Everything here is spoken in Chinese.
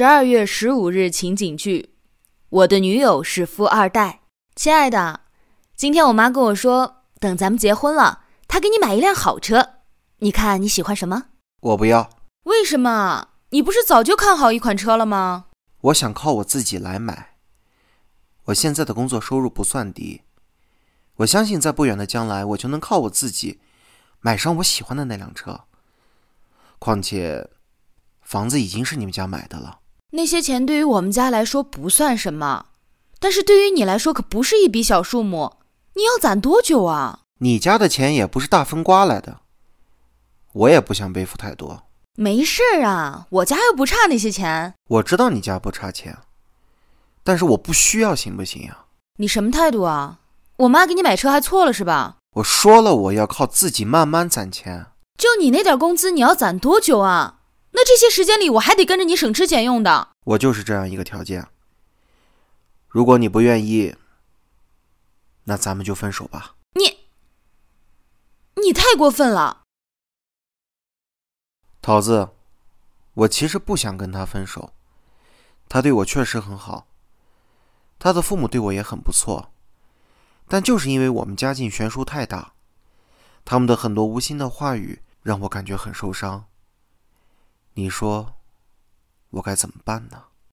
十二月十五日情景剧：我的女友是富二代。亲爱的，今天我妈跟我说，等咱们结婚了，她给你买一辆好车。你看你喜欢什么？我不要。为什么？你不是早就看好一款车了吗？我想靠我自己来买。我现在的工作收入不算低，我相信在不远的将来，我就能靠我自己买上我喜欢的那辆车。况且，房子已经是你们家买的了。那些钱对于我们家来说不算什么，但是对于你来说可不是一笔小数目。你要攒多久啊？你家的钱也不是大风刮来的。我也不想背负太多，没事儿啊，我家又不差那些钱。我知道你家不差钱，但是我不需要，行不行呀？你什么态度啊？我妈给你买车还错了是吧？我说了，我要靠自己慢慢攒钱。就你那点工资，你要攒多久啊？那这些时间里，我还得跟着你省吃俭用的。我就是这样一个条件。如果你不愿意，那咱们就分手吧。你，你太过分了。桃子，我其实不想跟他分手，他对我确实很好，他的父母对我也很不错，但就是因为我们家境悬殊太大，他们的很多无心的话语让我感觉很受伤。你说，我该怎么办呢？